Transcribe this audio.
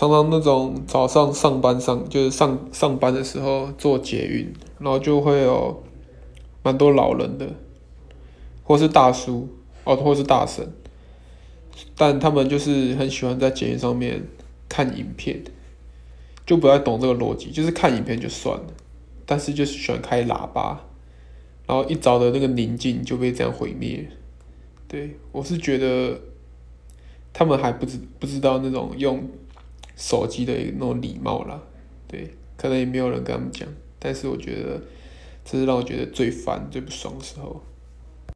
常常那种早上上班上就是上上班的时候坐捷运，然后就会有蛮多老人的，或是大叔哦，或是大婶，但他们就是很喜欢在捷运上面看影片，就不太懂这个逻辑，就是看影片就算了，但是就是喜欢开喇叭，然后一早的那个宁静就被这样毁灭。对，我是觉得他们还不知不知道那种用。手机的那种礼貌啦，对，可能也没有人跟他们讲，但是我觉得这是让我觉得最烦、最不爽的时候。